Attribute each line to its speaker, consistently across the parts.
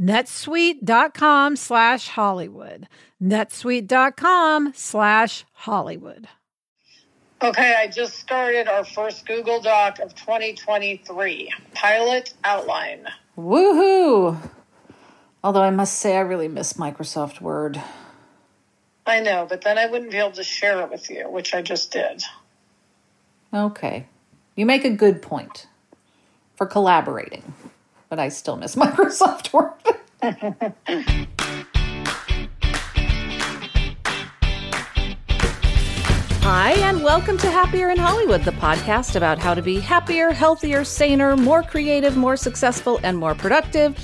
Speaker 1: netsuite.com slash Hollywood. netsuite.com slash Hollywood.
Speaker 2: Okay, I just started our first Google Doc of 2023. Pilot outline.
Speaker 3: Woohoo! Although I must say, I really miss Microsoft Word.
Speaker 2: I know, but then I wouldn't be able to share it with you, which I just did.
Speaker 3: Okay. You make a good point for collaborating but I still miss Microsoft Word. Hi, and welcome to Happier in Hollywood, the podcast about how to be happier, healthier, saner, more creative, more successful, and more productive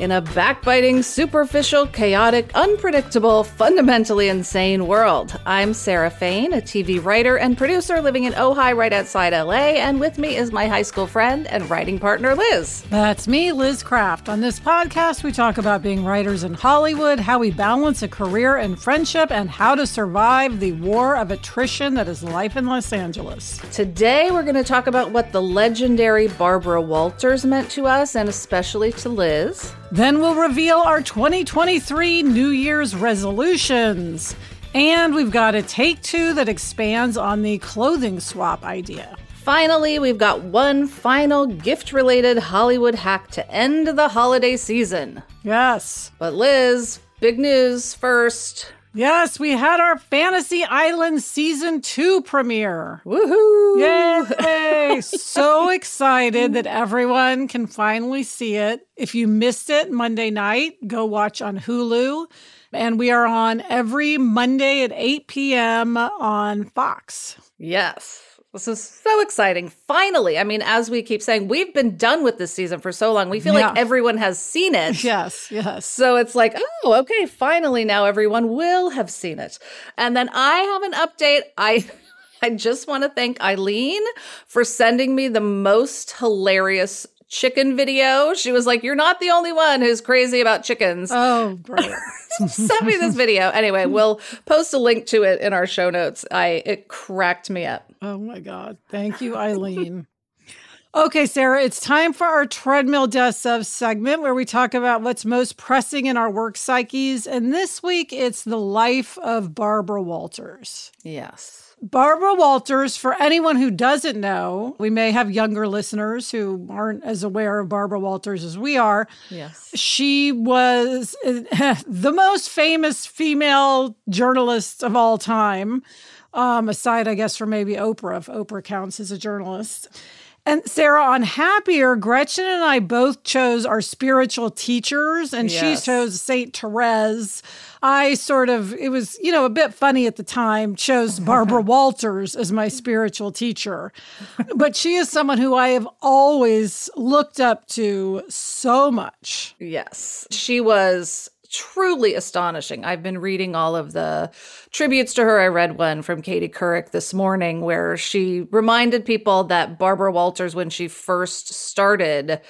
Speaker 3: in a backbiting, superficial, chaotic, unpredictable, fundamentally insane world. I'm Sarah Fain, a TV writer and producer living in Ojai, right outside LA, and with me is my high school friend and writing partner, Liz.
Speaker 1: That's me, Liz Craft. On this podcast, we talk about being writers in Hollywood, how we balance a career and friendship, and how to survive the war of attrition that is life in Los Angeles.
Speaker 3: Today, we're going to talk about what the legendary Barbara Walters meant to us, and especially to Liz.
Speaker 1: Then we'll reveal our 2023 New Year's resolutions. And we've got a take two that expands on the clothing swap idea.
Speaker 3: Finally, we've got one final gift related Hollywood hack to end the holiday season.
Speaker 1: Yes.
Speaker 3: But Liz, big news first.
Speaker 1: Yes, we had our Fantasy Island season two premiere.
Speaker 3: Woohoo!
Speaker 1: Yay! so excited that everyone can finally see it. If you missed it Monday night, go watch on Hulu. And we are on every Monday at 8 p.m. on Fox.
Speaker 3: Yes. This is so exciting. Finally, I mean, as we keep saying, we've been done with this season for so long. We feel yeah. like everyone has seen it.
Speaker 1: Yes, yes.
Speaker 3: So it's like, oh, okay, finally now everyone will have seen it. And then I have an update. I I just want to thank Eileen for sending me the most hilarious chicken video. She was like, You're not the only one who's crazy about chickens.
Speaker 1: Oh, great.
Speaker 3: Send me this video. Anyway, we'll post a link to it in our show notes. I it cracked me up.
Speaker 1: Oh my God. Thank you, Eileen. Okay, Sarah, it's time for our treadmill deaths of segment where we talk about what's most pressing in our work psyches. And this week it's the life of Barbara Walters.
Speaker 3: Yes.
Speaker 1: Barbara Walters, for anyone who doesn't know, we may have younger listeners who aren't as aware of Barbara Walters as we are.
Speaker 3: Yes.
Speaker 1: She was the most famous female journalist of all time, um, aside, I guess, from maybe Oprah, if Oprah counts as a journalist. And Sarah, on Happier, Gretchen and I both chose our spiritual teachers, and yes. she chose Saint Therese. I sort of, it was, you know, a bit funny at the time, chose Barbara Walters as my spiritual teacher. But she is someone who I have always looked up to so much.
Speaker 3: Yes. She was truly astonishing. I've been reading all of the tributes to her. I read one from Katie Couric this morning where she reminded people that Barbara Walters, when she first started,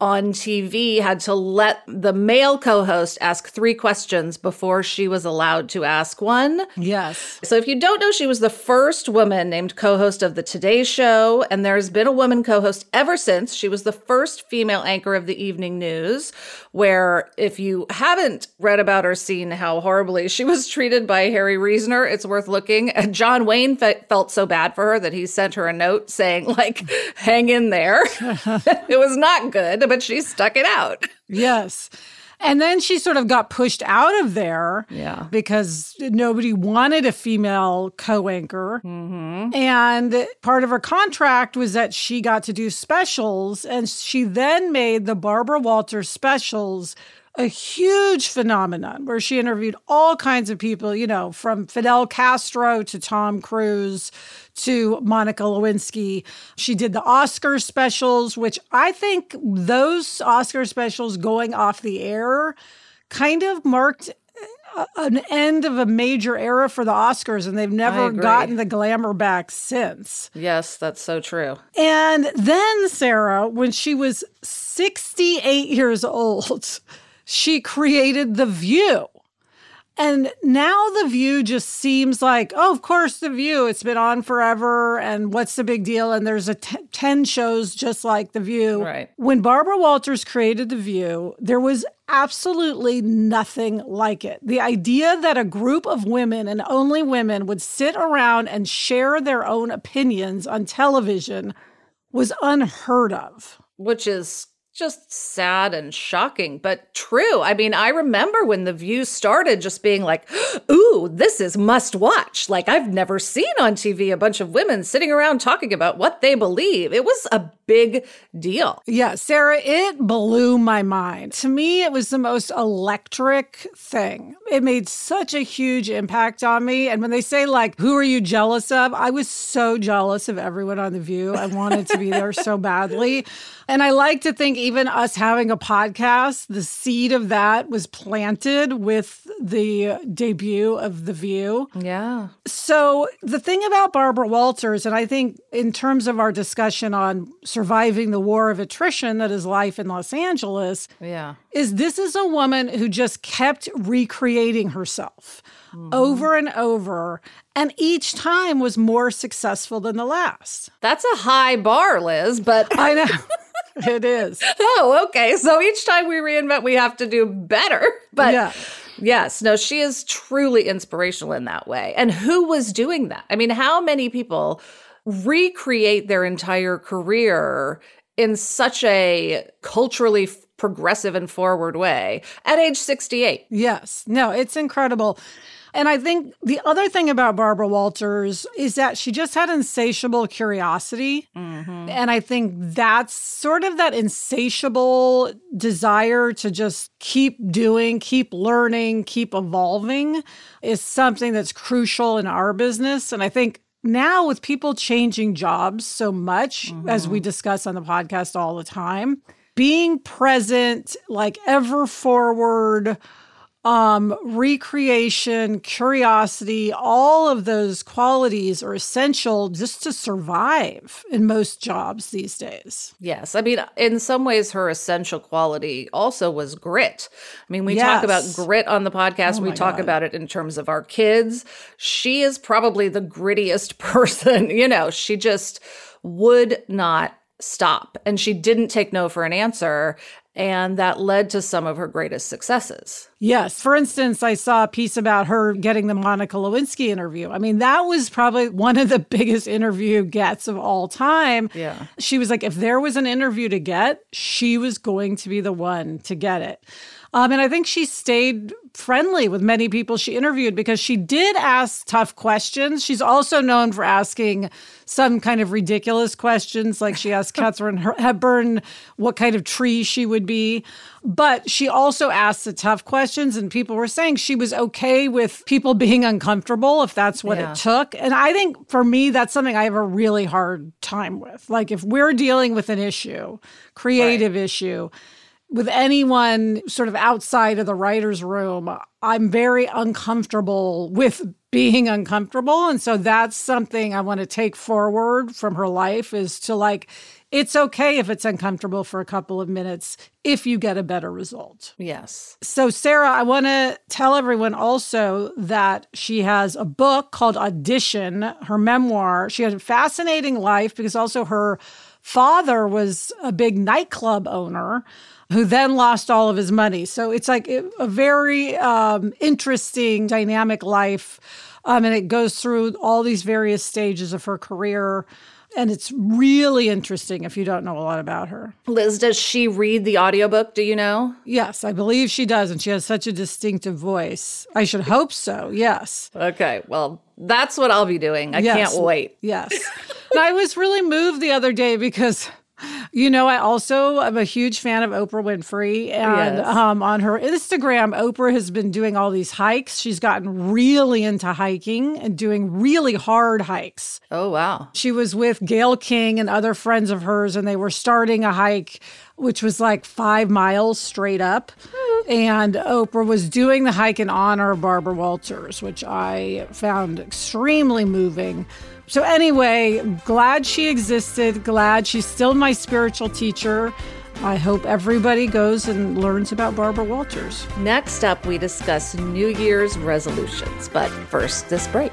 Speaker 3: on TV had to let the male co host ask three questions before she was allowed to ask one.
Speaker 1: Yes.
Speaker 3: So, if you don't know, she was the first woman named co host of The Today Show, and there's been a woman co host ever since. She was the first female anchor of the evening news, where if you haven't read about or seen how horribly she was treated by Harry Reasoner, it's worth looking. And John Wayne fe- felt so bad for her that he sent her a note saying, like, hang in there. it was not good but she stuck it out.
Speaker 1: Yes. And then she sort of got pushed out of there
Speaker 3: Yeah.
Speaker 1: because nobody wanted a female co anchor.
Speaker 3: Mm-hmm.
Speaker 1: And part of her contract was that she got to do specials. And she then made the Barbara Walters specials a huge phenomenon where she interviewed all kinds of people, you know, from Fidel Castro to Tom Cruise to Monica Lewinsky. She did the Oscar specials, which I think those Oscar specials going off the air kind of marked uh, an end of a major era for the Oscars, and they've never gotten the glamour back since.
Speaker 3: Yes, that's so true.
Speaker 1: And then, Sarah, when she was 68 years old, she created The View. And now The View just seems like, oh, of course, The View. It's been on forever. And what's the big deal? And there's a t- 10 shows just like The View.
Speaker 3: Right.
Speaker 1: When Barbara Walters created The View, there was absolutely nothing like it. The idea that a group of women and only women would sit around and share their own opinions on television was unheard of.
Speaker 3: which is just sad and shocking, but true. I mean, I remember when the view started just being like, ooh, this is must watch. Like, I've never seen on TV a bunch of women sitting around talking about what they believe. It was a big deal.
Speaker 1: Yeah, Sarah, it blew my mind. To me, it was the most electric thing. It made such a huge impact on me. And when they say, like, who are you jealous of? I was so jealous of everyone on The View. I wanted to be there so badly. And I like to think even us having a podcast, the seed of that was planted with the debut of The View.
Speaker 3: Yeah.
Speaker 1: So, the thing about Barbara Walters, and I think in terms of our discussion on surviving the war of attrition that is life in Los Angeles,
Speaker 3: Yeah.
Speaker 1: is this is a woman who just kept recreating herself mm-hmm. over and over, and each time was more successful than the last.
Speaker 3: That's a high bar, Liz, but
Speaker 1: I know. it is.
Speaker 3: oh, okay. So each time we reinvent, we have to do better. But
Speaker 1: Yeah.
Speaker 3: yes, no, she is truly inspirational in that way. And who was doing that? I mean, how many people recreate their entire career in such a culturally progressive and forward way at age 68?
Speaker 1: Yes. No, it's incredible. And I think the other thing about Barbara Walters is that she just had insatiable curiosity. Mm-hmm. And I think that's sort of that insatiable desire to just keep doing, keep learning, keep evolving is something that's crucial in our business. And I think now with people changing jobs so much, as we mm-hmm. discuss on the podcast all the time, being present, like ever forward, um, recreation, curiosity, all of those qualities are essential just to survive in most jobs these days.
Speaker 3: Yes. I mean, in some ways, her essential quality also was grit. I mean, we talk about grit on the podcast. we talk
Speaker 1: God.
Speaker 3: about it in terms of our kids. She is probably the grittiest person. You know, she just would not stop and she didn't take no for an answer. And that led to some of her greatest successes.
Speaker 1: Yes. For instance, I saw a piece about her getting the Monica Lewinsky interview. I mean, that was probably one of the biggest interview gets of all time.
Speaker 3: Yeah.
Speaker 1: She was like, if there was an interview to get, she was going to be the one to get it. Um, and I think she stayed friendly with many people she interviewed because she did ask tough questions. She's also known for asking some kind of ridiculous questions, like she asked Katharine Hepburn what kind of tree she would be. But she also asked the tough questions, and people were saying she was okay with people being uncomfortable if that's what
Speaker 3: Yeah.
Speaker 1: it took. And I think for me, that's something I have a really hard time with. Like if we're dealing with an issue, creative issue, with anyone sort of outside of the writer's room, I'm very uncomfortable with being uncomfortable. And so that's something I want to take forward from her life is to like, it's okay if it's uncomfortable for a couple of minutes if you get a better result.
Speaker 3: Yes.
Speaker 1: So, Sarah, I want to tell everyone also that she has a book called Audition, her memoir. She had a fascinating life because also her father was a big nightclub owner who then lost all of his money. So, it's like a very um, interesting, dynamic life. Um, and it goes through all these various stages of her career. And it's really interesting if you don't know a lot about her.
Speaker 3: Liz, does she read the audiobook? Do you know?
Speaker 1: Yes, I believe she does. And she has such a distinctive voice. I should hope so. Yes.
Speaker 3: Okay. Well, that's what I'll be doing. I
Speaker 1: Yes.
Speaker 3: can't wait.
Speaker 1: Yes. I was really moved the other day because. You know, I also am a huge fan of Oprah Winfrey. And
Speaker 3: Yes.
Speaker 1: um, on her Instagram, Oprah has been doing all these hikes. She's gotten really into hiking and doing really hard hikes.
Speaker 3: Oh, wow.
Speaker 1: She was with Gayle King and other friends of hers, and they were starting a hike, which was like five miles straight up. And Oprah was doing the hike in honor of Barbara Walters, which I found extremely moving. So, anyway, glad she existed, glad she's still my spiritual teacher. I hope everybody goes and learns about Barbara Walters.
Speaker 3: Next up, we discuss New Year's resolutions. But first, this break.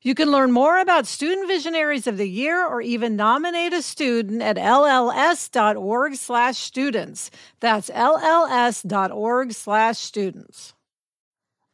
Speaker 1: You can learn more about Student Visionaries of the Year or even nominate a student at lls.org slash students. That's lls.org slash students.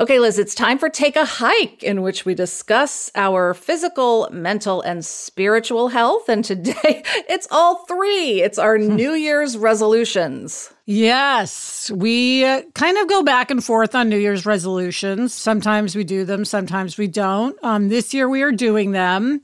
Speaker 3: Okay, Liz, it's time for Take a Hike, in which we discuss our physical, mental, and spiritual health. And today it's all three. It's our New Year's resolutions.
Speaker 1: Yes, we uh, kind of go back and forth on New Year's resolutions. Sometimes we do them, sometimes we don't. Um, this year we are doing them.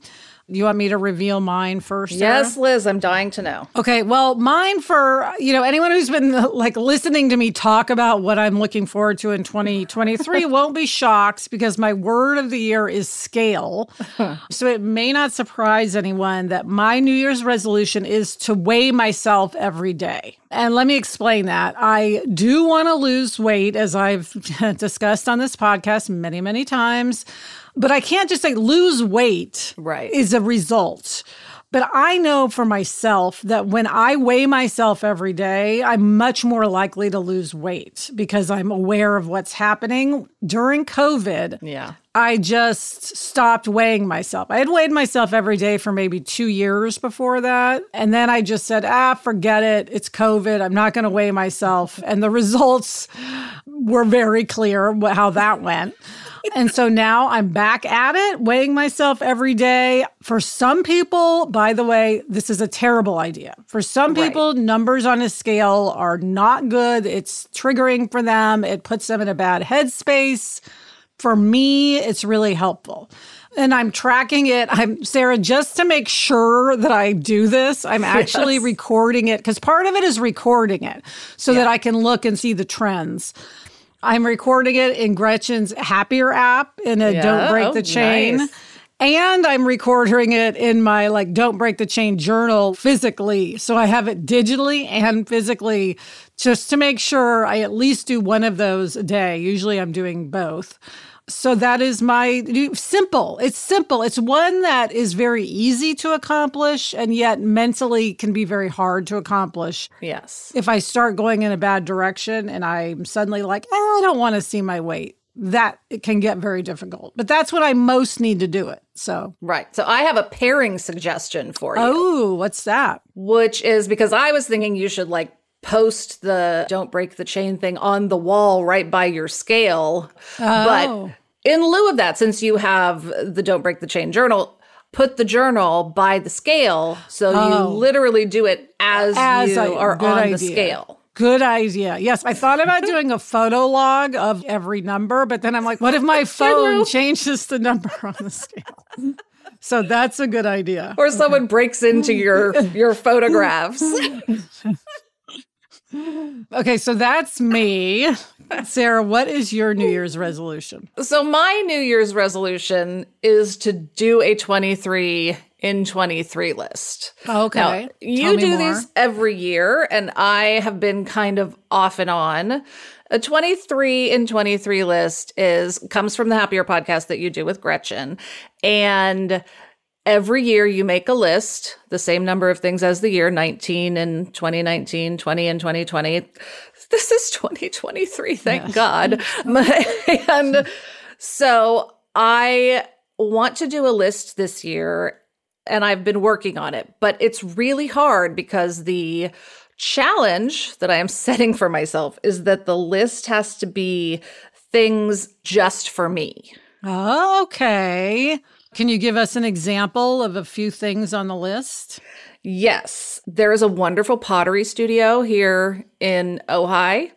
Speaker 1: You want me to reveal mine first? Sarah?
Speaker 3: Yes, Liz, I'm dying to know.
Speaker 1: Okay, well, mine for, you know, anyone who's been like listening to me talk about what I'm looking forward to in 2023 won't be shocked because my word of the year is scale. so it may not surprise anyone that my New Year's resolution is to weigh myself every day. And let me explain that. I do want to lose weight, as I've discussed on this podcast many, many times. But I can't just say lose weight
Speaker 3: Right.
Speaker 1: is a result. But I know for myself that when I weigh myself every day, I'm much more likely to lose weight because I'm aware of what's happening. During COVID,
Speaker 3: Yeah.
Speaker 1: I just stopped weighing myself. I had weighed myself every day for maybe two years before that. And then I just said, ah, forget it. It's COVID. I'm not going to weigh myself. And the results were very clear how that went. And so now I'm back at it, weighing myself every day. For some people, by the way, this is a terrible idea. For some
Speaker 3: Right.
Speaker 1: people, numbers on a scale are not good. It's triggering for them, it puts them in a bad headspace. For me, it's really helpful. and I'm tracking it. I'm Sarah, just to make sure that I do this, I'm actually
Speaker 3: Yes.
Speaker 1: recording it because part of it is recording it so that I can look and see the trends. I'm recording it in Gretchen's Happier app in a
Speaker 3: Yeah.
Speaker 1: Don't Break
Speaker 3: Oh,
Speaker 1: the Chain.
Speaker 3: nice.
Speaker 1: And I'm recording it in my like Don't Break the Chain journal physically. So I have it digitally and physically just to make sure I at least do one of those a day. Usually I'm doing both. So that is my simple. It's simple. It's one that is very easy to accomplish and yet mentally can be very hard to accomplish.
Speaker 3: Yes.
Speaker 1: If I start going in a bad direction and I'm suddenly like, eh, I don't want to see my weight, that it can get very difficult. But that's when I most need to do it. So,
Speaker 3: Right. So I have a pairing suggestion for you,
Speaker 1: oh, what's that?
Speaker 3: which is because I was thinking you should like post the don't break the chain thing on the wall right by your scale.
Speaker 1: Oh.
Speaker 3: But in lieu of that, since you have the don't break the chain journal, put the journal by the scale so you
Speaker 1: Oh.
Speaker 3: literally do it as,
Speaker 1: As
Speaker 3: you
Speaker 1: I-
Speaker 3: are on the scale.
Speaker 1: Good idea. Yes, I thought about doing a photo log of every number, but then I'm like, what if my phone changes the number on the scale? So that's a good idea.
Speaker 3: Or someone breaks into your your photographs.
Speaker 1: Okay, so that's me. Sarah, what is your New Year's resolution?
Speaker 3: So my New Year's resolution is to do a 23 in 23 list.
Speaker 1: Oh, okay.
Speaker 3: Now, you do
Speaker 1: more.
Speaker 3: these every year, and I have been kind of off and on. A 23 in 23 list is comes from the Happier podcast that you do with Gretchen. And every year you make a list, the same number of things as the year 19 and 2019, 20 in 2020. This is 2023, thank God. and so I want to do a list this year and I've been working on it, but it's really hard because the challenge that I am setting for myself is that the list has to be things just for me.
Speaker 1: Oh, okay. Can you give us an example of a few things on the list?
Speaker 3: Yes, there is a wonderful pottery studio here in Ojai,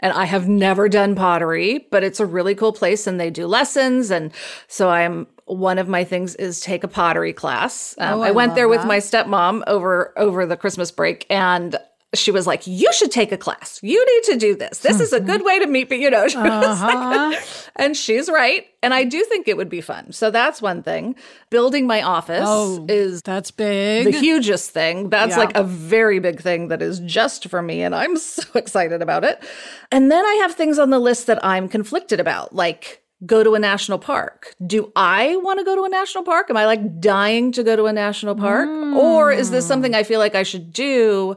Speaker 3: and I have never done pottery, but it's a really cool place and they do lessons. And so I'm one of my things is take a pottery class. Um,
Speaker 1: Oh,
Speaker 3: I,
Speaker 1: I
Speaker 3: went there with
Speaker 1: that.
Speaker 3: my stepmom over over the Christmas break and she was like, "You should take a class. You need to do this. This is a good way to meet." But you know, she
Speaker 1: Uh-huh.
Speaker 3: like- and she's right. And I do think it would be fun. So that's one thing. Building my office
Speaker 1: Oh,
Speaker 3: is
Speaker 1: that's big.
Speaker 3: the hugest thing. That's
Speaker 1: Yeah.
Speaker 3: like a very big thing that is just for me, and I'm so excited about it. And then I have things on the list that I'm conflicted about, like go to a national park. Do I want to go to a national park? Am I like dying to go to a national park? Or is this something I feel like I should do?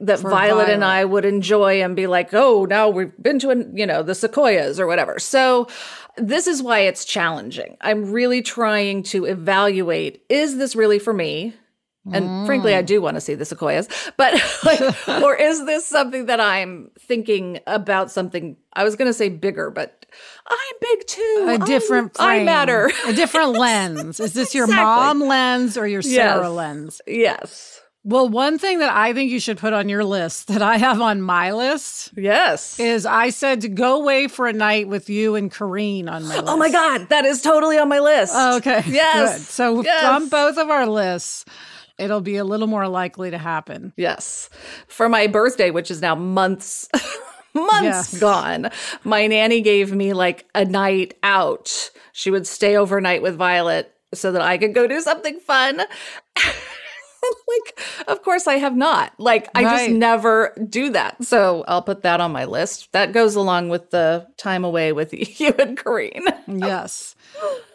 Speaker 3: That Violet, and I would enjoy and be like, oh, now we've been to, an, you know, the sequoias or whatever. So this is why it's challenging. I'm really trying to evaluate is this really for me? And mm. frankly, I do want to see the sequoias, but like, or is this something that I'm thinking about something? I was going to say bigger, but I'm big too.
Speaker 1: a different
Speaker 3: I
Speaker 1: frame,
Speaker 3: matter.
Speaker 1: a different lens. Is this your
Speaker 3: Exactly.
Speaker 1: mom lens or your Sarah
Speaker 3: Yes.
Speaker 1: lens?
Speaker 3: yes.
Speaker 1: Well, one thing that I think you should put on your list that I have on my list
Speaker 3: Yes.
Speaker 1: is I said to go away for a night with you and Kareen on my list.
Speaker 3: oh my God. That is totally on my list.
Speaker 1: Oh, okay.
Speaker 3: Yes.
Speaker 1: Good. So
Speaker 3: Yes.
Speaker 1: on both of our lists, it'll be a little more likely to happen.
Speaker 3: Yes. For my birthday, which is now months months
Speaker 1: Yes.
Speaker 3: gone, my nanny gave me like a night out. She would stay overnight with Violet so that I could go do something fun. like of course I have not. Like I just never do that. So I'll put that on my list. That goes along with the time away with you and Kareen.
Speaker 1: Yes.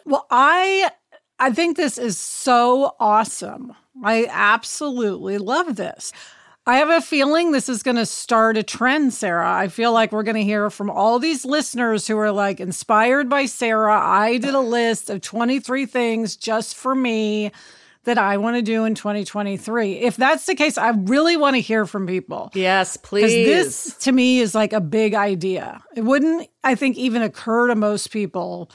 Speaker 1: Well, I I think this is so awesome. I absolutely love this. I have a feeling this is going to start a trend, Sarah. I feel like we're going to hear from all these listeners who are like inspired by Sarah. I did a list of 23 things just for me that I want to do in 2023. If that's the case, I really want to hear from people.
Speaker 3: Yes,
Speaker 1: Because
Speaker 3: please.
Speaker 1: this to me is like a big idea. It wouldn't, I think, even occur to most people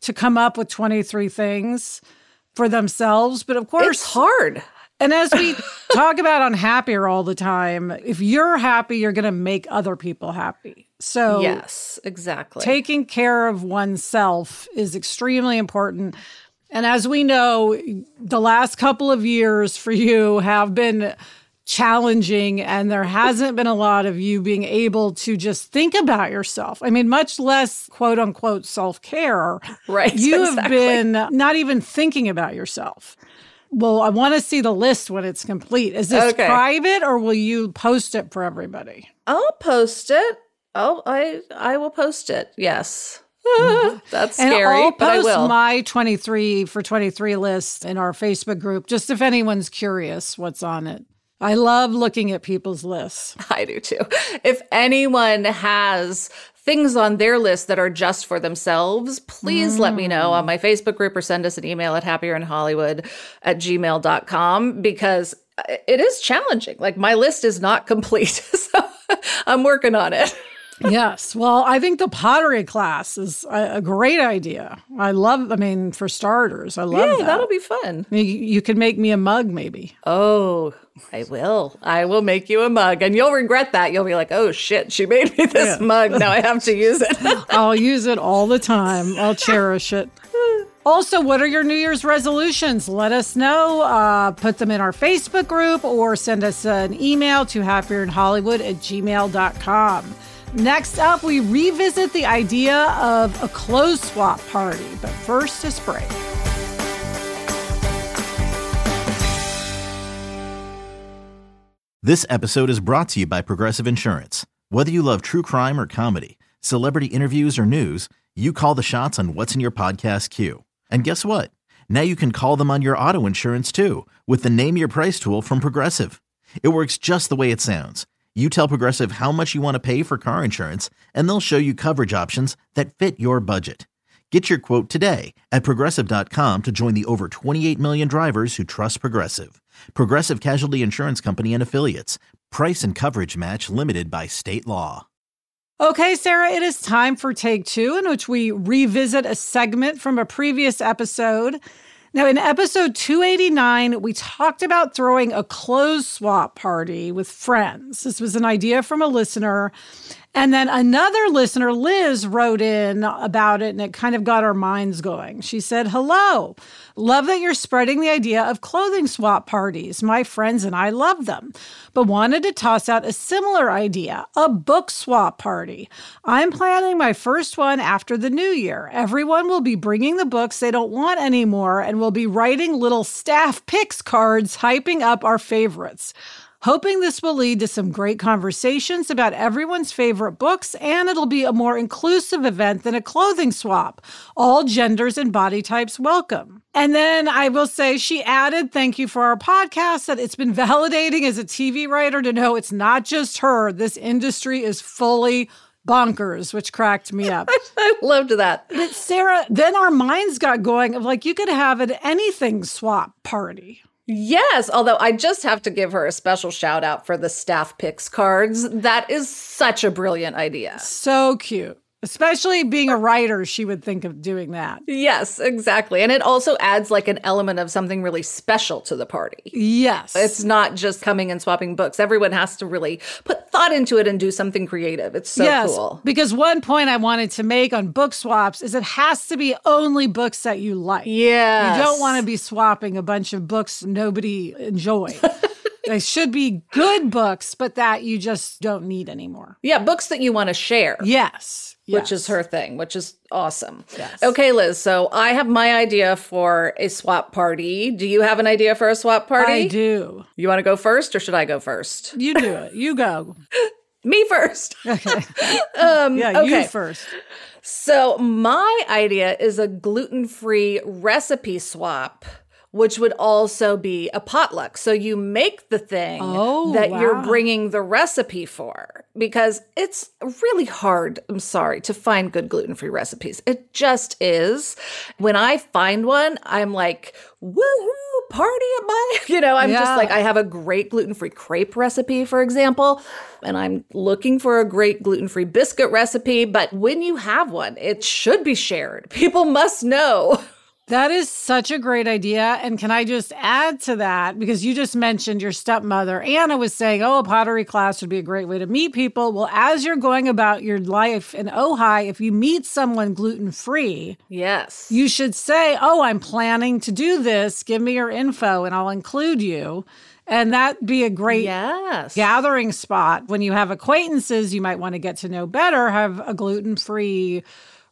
Speaker 1: to come up with 23 things for themselves. But of course,
Speaker 3: it's hard.
Speaker 1: and as we talk about on Happier all the time, if you're happy, you're going to make other people happy. So
Speaker 3: Yes, exactly.
Speaker 1: taking care of oneself is extremely important. And as we know, the last couple of years for you have been challenging and there hasn't been a lot of you being able to just think about yourself. I mean, much less quote unquote self care.
Speaker 3: Right.
Speaker 1: You
Speaker 3: exactly.
Speaker 1: have been not even thinking about yourself. Well, I want to see the list when it's complete. Is this
Speaker 3: Okay.
Speaker 1: private or will you post it for everybody?
Speaker 3: I'll post it. Oh, I I will post it. Yes. Mm-hmm. That's
Speaker 1: And
Speaker 3: scary,
Speaker 1: I'll
Speaker 3: but I
Speaker 1: post
Speaker 3: will.
Speaker 1: my 23 for 23 list in our Facebook group, just if anyone's curious what's on it. I love looking at people's lists.
Speaker 3: I do too. If anyone has things on their list that are just for themselves, please let me know on mm. my Facebook group or send us an email at happierinhollywood at gmail.com because uh, it is challenging. Like my list is not complete. So I'm working on it.
Speaker 1: Yes. Well, I think the pottery class is a, a great idea. I love, I mean, for starters, I love
Speaker 3: Yay,
Speaker 1: that.
Speaker 3: that'll be fun.
Speaker 1: you, you can make me a mug, maybe.
Speaker 3: Oh, I will. I will make you a mug and you'll regret that. You'll be like, oh shit, she made me this mug. Now I have to use it.
Speaker 1: I'll use it all the time. I'll cherish it. Also, what are your New Year's resolutions? Let us know. Uh, put them in our Facebook group or send us an email to happierinhollywood at gmail.com. Next up, we revisit the idea of a clothes swap party. But first, a break.
Speaker 4: This episode is brought to you by Progressive Insurance. Whether you love true crime or comedy, celebrity interviews or news, you call the shots on what's in your podcast queue. And guess what? Now you can call them on your auto insurance too with the Name Your Price tool from Progressive. It works just the way it sounds. You tell Progressive how much you want to pay for car insurance, and they'll show you coverage options that fit your budget. Get your quote today at progressive.com to join the over 28 million drivers who trust Progressive. Progressive Casualty Insurance Company and Affiliates. Price and coverage match limited by state law.
Speaker 1: Okay, Sarah, it is time for take two, in which we revisit a segment from a previous episode. Now, in episode 289, we talked about throwing a clothes swap party with friends. This was an idea from a listener. And then another listener, Liz, wrote in about it and it kind of got our minds going. She said, Hello, love that you're spreading the idea of clothing swap parties. My friends and I love them, but wanted to toss out a similar idea a book swap party. I'm planning my first one after the new year. Everyone will be bringing the books they don't want anymore and will be writing little staff picks cards hyping up our favorites. Hoping this will lead to some great conversations about everyone's favorite books, and it'll be a more inclusive event than a clothing swap. All genders and body types welcome. And then I will say she added, Thank you for our podcast, that it's been validating as a TV writer to know it's not just her. This industry is fully bonkers, which cracked me up.
Speaker 3: I loved that.
Speaker 1: But Sarah, then our minds got going of like, you could have an anything swap party.
Speaker 3: Yes, although I just have to give her a special shout out for the staff picks cards. That is such a brilliant idea.
Speaker 1: So cute. Especially being a writer, she would think of doing that.
Speaker 3: Yes, exactly. And it also adds like an element of something really special to the party.
Speaker 1: Yes.
Speaker 3: It's not just coming and swapping books. Everyone has to really put thought into it and do something creative. It's so
Speaker 1: yes,
Speaker 3: cool.
Speaker 1: Because one point I wanted to make on book swaps is it has to be only books that you like.
Speaker 3: Yeah.
Speaker 1: You don't want to be swapping a bunch of books nobody enjoyed. they should be good books, but that you just don't need anymore.
Speaker 3: Yeah, books that you want to share.
Speaker 1: Yes.
Speaker 3: Which
Speaker 1: yes.
Speaker 3: is her thing, which is awesome.
Speaker 1: Yes.
Speaker 3: Okay, Liz. So I have my idea for a swap party. Do you have an idea for a swap party?
Speaker 1: I do.
Speaker 3: You want to go first or should I go first?
Speaker 1: You do it. You go.
Speaker 3: Me first.
Speaker 1: Okay.
Speaker 3: Um,
Speaker 1: Yeah,
Speaker 3: okay.
Speaker 1: you first.
Speaker 3: So my idea is a gluten-free recipe swap. Which would also be a potluck. So you make the thing
Speaker 1: Oh,
Speaker 3: that you're bringing the recipe for because it's really hard, I'm sorry, to find good gluten free recipes. It just is. When I find one, I'm like, woohoo, party at my, you know, I'm
Speaker 1: Yeah.
Speaker 3: just like, I have a great gluten free crepe recipe, for example, and I'm looking for a great gluten free biscuit recipe. But when you have one, it should be shared. People must know
Speaker 1: That is such a great idea. And can I just add to that? Because you just mentioned your stepmother. Anna was saying, oh, a pottery class would be a great way to meet people. Well, as you're going about your life in Ojai, if you meet someone gluten free,
Speaker 3: Yes.
Speaker 1: you should say, oh, I'm planning to do this. Give me your info and I'll include you. And that be a great
Speaker 3: yes.
Speaker 1: gathering spot. When you have acquaintances you might want to get to know better, have a gluten free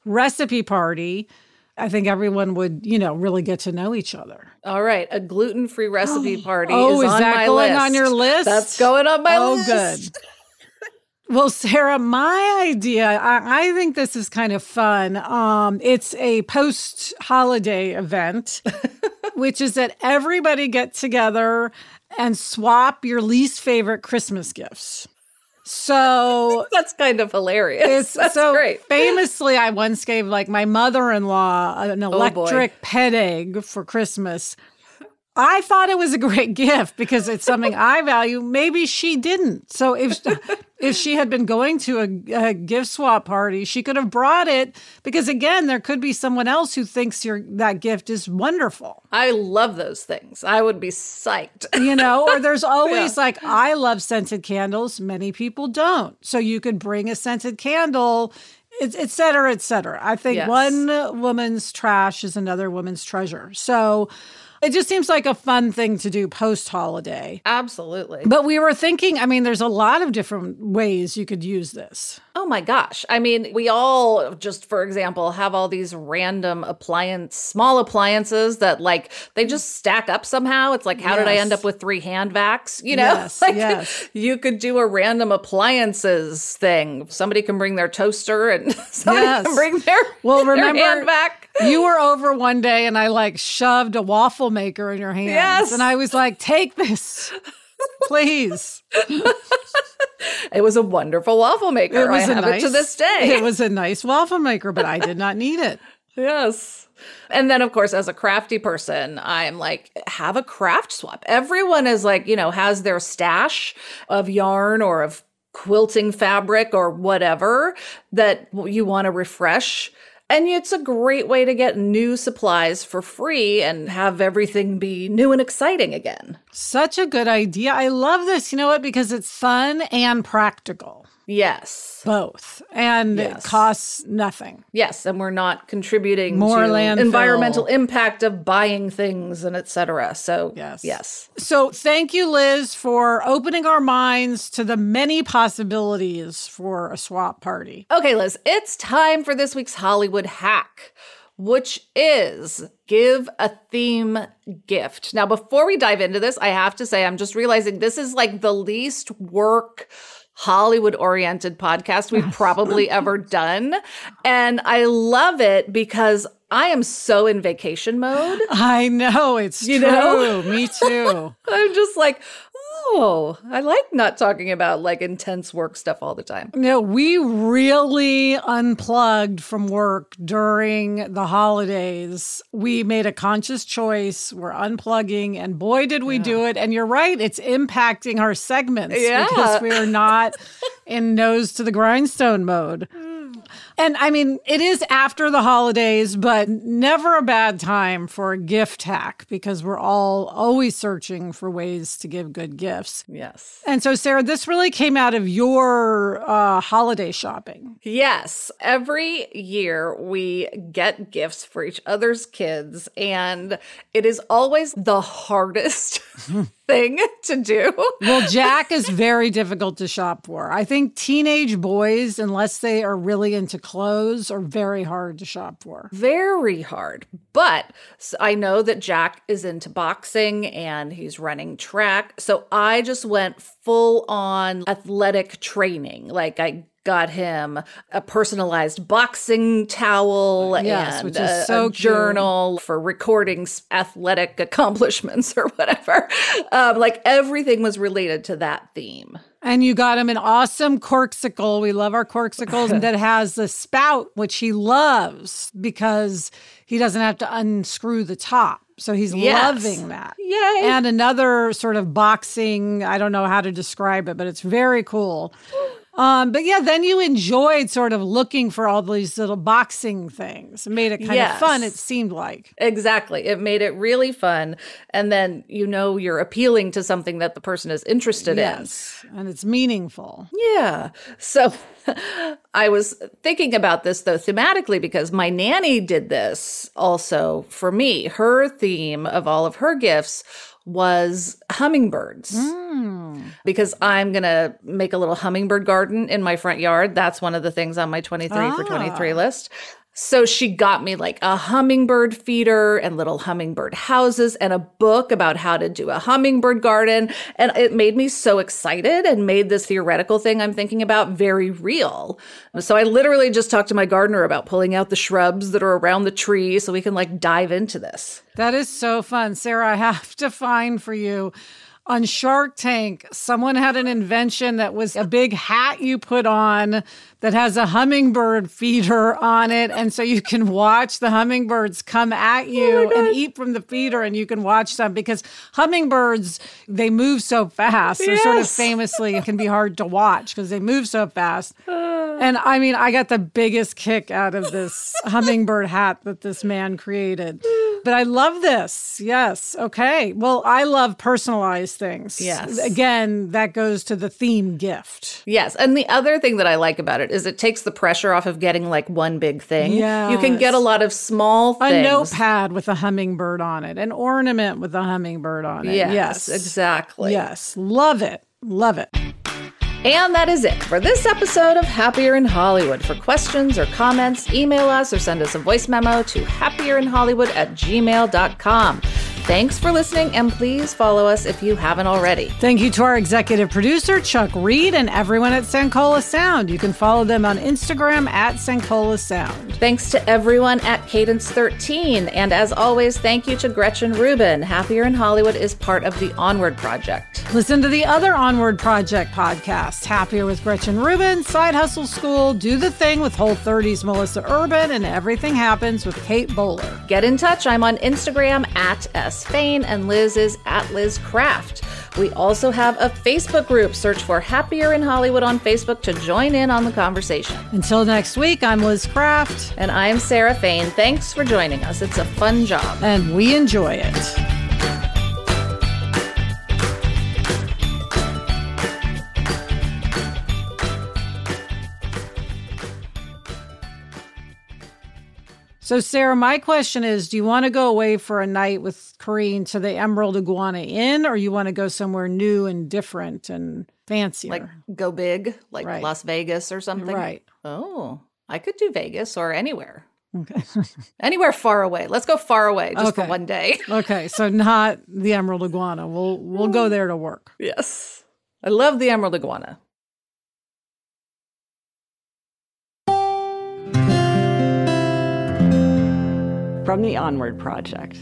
Speaker 1: recipe party. I think everyone would, you know, really get to know each other.
Speaker 3: All right, a gluten-free recipe party
Speaker 1: Oh,
Speaker 3: is,
Speaker 1: is
Speaker 3: on
Speaker 1: that
Speaker 3: my
Speaker 1: going
Speaker 3: list.
Speaker 1: on your list?
Speaker 3: That's going on my list.
Speaker 1: Oh,
Speaker 3: list.
Speaker 1: good. Well, Sarah, my idea, I, I think this is kind of fun. Um, it's a post holiday event, which is that everybody get together and swap your least favorite Christmas gifts. So
Speaker 3: That's kind of hilarious.
Speaker 1: it's
Speaker 3: That's
Speaker 1: so
Speaker 3: great.
Speaker 1: famously, I once gave like my mother in law an
Speaker 3: Oh,
Speaker 1: electric pet egg for Christmas. I thought it was a great gift because it's something I value. Maybe she didn't. So if if she had been going to a, a gift swap party, she could have brought it because again, there could be someone else who thinks your that gift is wonderful.
Speaker 3: I love those things. I would be psyched.
Speaker 1: You know, or there's always like I love scented candles. Many people don't. So you could bring a scented candle. Et cetera, et cetera. I think
Speaker 3: Yes.
Speaker 1: one woman's trash is another woman's treasure. So it just seems like a fun thing to do post holiday.
Speaker 3: Absolutely.
Speaker 1: But we were thinking, I mean, there's a lot of different ways you could use this.
Speaker 3: Oh my gosh. I mean, we all, just for example, have all these random appliance, small appliances that like they just stack up somehow. It's like, how did I end up with three hand vacs? You know,
Speaker 1: Yes,
Speaker 3: like
Speaker 1: yes.
Speaker 3: you could do a random appliances thing. Somebody can bring their toaster and somebody
Speaker 1: Yes.
Speaker 3: can bring their,
Speaker 1: Well,
Speaker 3: their
Speaker 1: remember-
Speaker 3: hand vac.
Speaker 1: You were over one day and I like shoved a waffle maker in your hands.
Speaker 3: Yes.
Speaker 1: And I was like, take this, please.
Speaker 3: It was a wonderful waffle maker.
Speaker 1: It was
Speaker 3: I
Speaker 1: a
Speaker 3: have
Speaker 1: nice,
Speaker 3: it to this day.
Speaker 1: It was a nice waffle maker, but I did not need it.
Speaker 3: Yes. And then, of course, as a crafty person, I'm like, have a craft swap. Everyone is like, you know, has their stash of yarn or of quilting fabric or whatever that you want to refresh. And it's a great way to get new supplies for free and have everything be new and exciting again.
Speaker 1: Such a good idea. I love this. You know what? Because it's fun and practical,
Speaker 3: Yes.
Speaker 1: both, and
Speaker 3: Yes.
Speaker 1: it costs nothing.
Speaker 3: Yes, and we're not contributing
Speaker 1: More
Speaker 3: to
Speaker 1: landfill.
Speaker 3: environmental impact of buying things and et cetera. So
Speaker 1: Yes.
Speaker 3: yes.
Speaker 1: So, thank you, Liz, for opening our minds to the many possibilities for a swap party.
Speaker 3: Okay, Liz, it's time for this week's Hollywood hack, which is give a theme gift. Now, before we dive into this, I have to say, I'm just realizing this is like the least work. Hollywood oriented podcast we've probably ever done. And I love it because I am so in vacation mode.
Speaker 1: I know it's
Speaker 3: You
Speaker 1: true.
Speaker 3: know?
Speaker 1: Me too.
Speaker 3: I'm just like, oh, I like not talking about like intense work stuff all the time.
Speaker 1: No, we really unplugged from work during the holidays. We made a conscious choice. We're unplugging, and boy, did we do it. And you're right, it's impacting our segments
Speaker 3: Yeah.
Speaker 1: because we are not in nose to the grindstone mode. And I mean, it is after the holidays, but never a bad time for a gift hack because we're all always searching for ways to give good gifts.
Speaker 3: Yes.
Speaker 1: And so, Sarah, this really came out of your uh, holiday shopping.
Speaker 3: Yes. Every year we get gifts for each other's kids, and it is always the hardest thing to do.
Speaker 1: Well, Jack is very difficult to shop for. I think teenage boys, unless they are really into clothes, are very hard to shop for.
Speaker 3: Very hard. But I know that Jack is into boxing and he's running track. So I just went full on athletic training. Like I got him a personalized boxing towel
Speaker 1: Yes,
Speaker 3: and
Speaker 1: which is
Speaker 3: a,
Speaker 1: so
Speaker 3: a journal for recording athletic accomplishments or whatever. Um, like everything was related to that theme.
Speaker 1: And you got him an awesome Corkcicle. We love our Corkcicles. that has the spout, which he loves because he doesn't have to unscrew the top. So he's
Speaker 3: Yes.
Speaker 1: loving that.
Speaker 3: Yay.
Speaker 1: And another sort of boxing, I don't know how to describe it, but it's very cool. Um, but yeah, then you enjoyed sort of looking for all these little boxing things. It made it kind
Speaker 3: Yes.
Speaker 1: of fun, it seemed like.
Speaker 3: Exactly. It made it really fun. And then you know you're appealing to something that the person is interested in.
Speaker 1: Yes. And it's meaningful.
Speaker 3: Yeah. So I was thinking about this though thematically because my nanny did this also for me. Her theme of all of her gifts was hummingbirds. Hmm. Because I'm going to make a little hummingbird garden in my front yard. That's one of the things on my 23 for 23 ah. list. So she got me like a hummingbird feeder and little hummingbird houses and a book about how to do a hummingbird garden. And it made me so excited and made this theoretical thing I'm thinking about very real. So I literally just talked to my gardener about pulling out the shrubs that are around the tree so we can like dive into this.
Speaker 1: That is so fun. Sarah, I have to find for you on Shark Tank, someone had an invention that was a big hat you put on that has a hummingbird feeder on it. And so you can watch the hummingbirds come at oh you and eat from the feeder and you can watch them because hummingbirds, they move so fast. Yes. They're sort of famously can be hard to watch because they move so fast. Ah. And I mean, I got the biggest kick out of this hummingbird hat that this man created. But I love this. Yes. Okay. Well, I love personalized things.
Speaker 3: Yes.
Speaker 1: Again, that goes to the theme gift.
Speaker 3: Yes. And the other thing that I like about it is it takes the pressure off of getting like one big thing. Yeah. You can get a lot of small
Speaker 1: A notepad with a hummingbird on it, an ornament with a hummingbird on it.
Speaker 3: Yes,
Speaker 1: Yes.
Speaker 3: exactly.
Speaker 1: Yes. Love it. Love it.
Speaker 3: And that is it for this episode of Happier in Hollywood. For questions or comments, email us or send us a voice memo to happierinhollywood at gmail.com. Thanks for listening, and please follow us if you haven't already.
Speaker 1: Thank you to our executive producer, Chuck Reed, and everyone at Sankola Sound. You can follow them on Instagram at Sankola Sound.
Speaker 3: Thanks to everyone at Cadence 13. And as always, thank you to Gretchen Rubin. Happier in Hollywood is part of the Onward Project.
Speaker 1: Listen to the other Onward Project podcasts Happier with Gretchen Rubin, Side Hustle School, Do the Thing with Whole 30's Melissa Urban, and Everything Happens with Kate Bowler.
Speaker 3: Get in touch. I'm on Instagram at sfain and Liz is at Liz Craft. We also have a Facebook group. Search for Happier in Hollywood on Facebook to join in on the conversation.
Speaker 1: Until next week, I'm Liz Craft,
Speaker 3: And I'm Sarah Fain. Thanks for joining us. It's a fun job.
Speaker 1: and we enjoy it. So, Sarah, my question is do you want to go away for a night with Corrine to the Emerald Iguana Inn, or you want to go somewhere new and different and fancier?
Speaker 3: Like go big, like
Speaker 1: Right.
Speaker 3: Las Vegas or something.
Speaker 1: right.
Speaker 3: Oh, I could do Vegas or anywhere.
Speaker 1: Okay.
Speaker 3: Anywhere far away. Let's go far away just for one day.
Speaker 1: okay. So, not the Emerald Iguana. We'll, we'll go there to work.
Speaker 3: yes. I love the Emerald Iguana.
Speaker 5: From the Onward Project.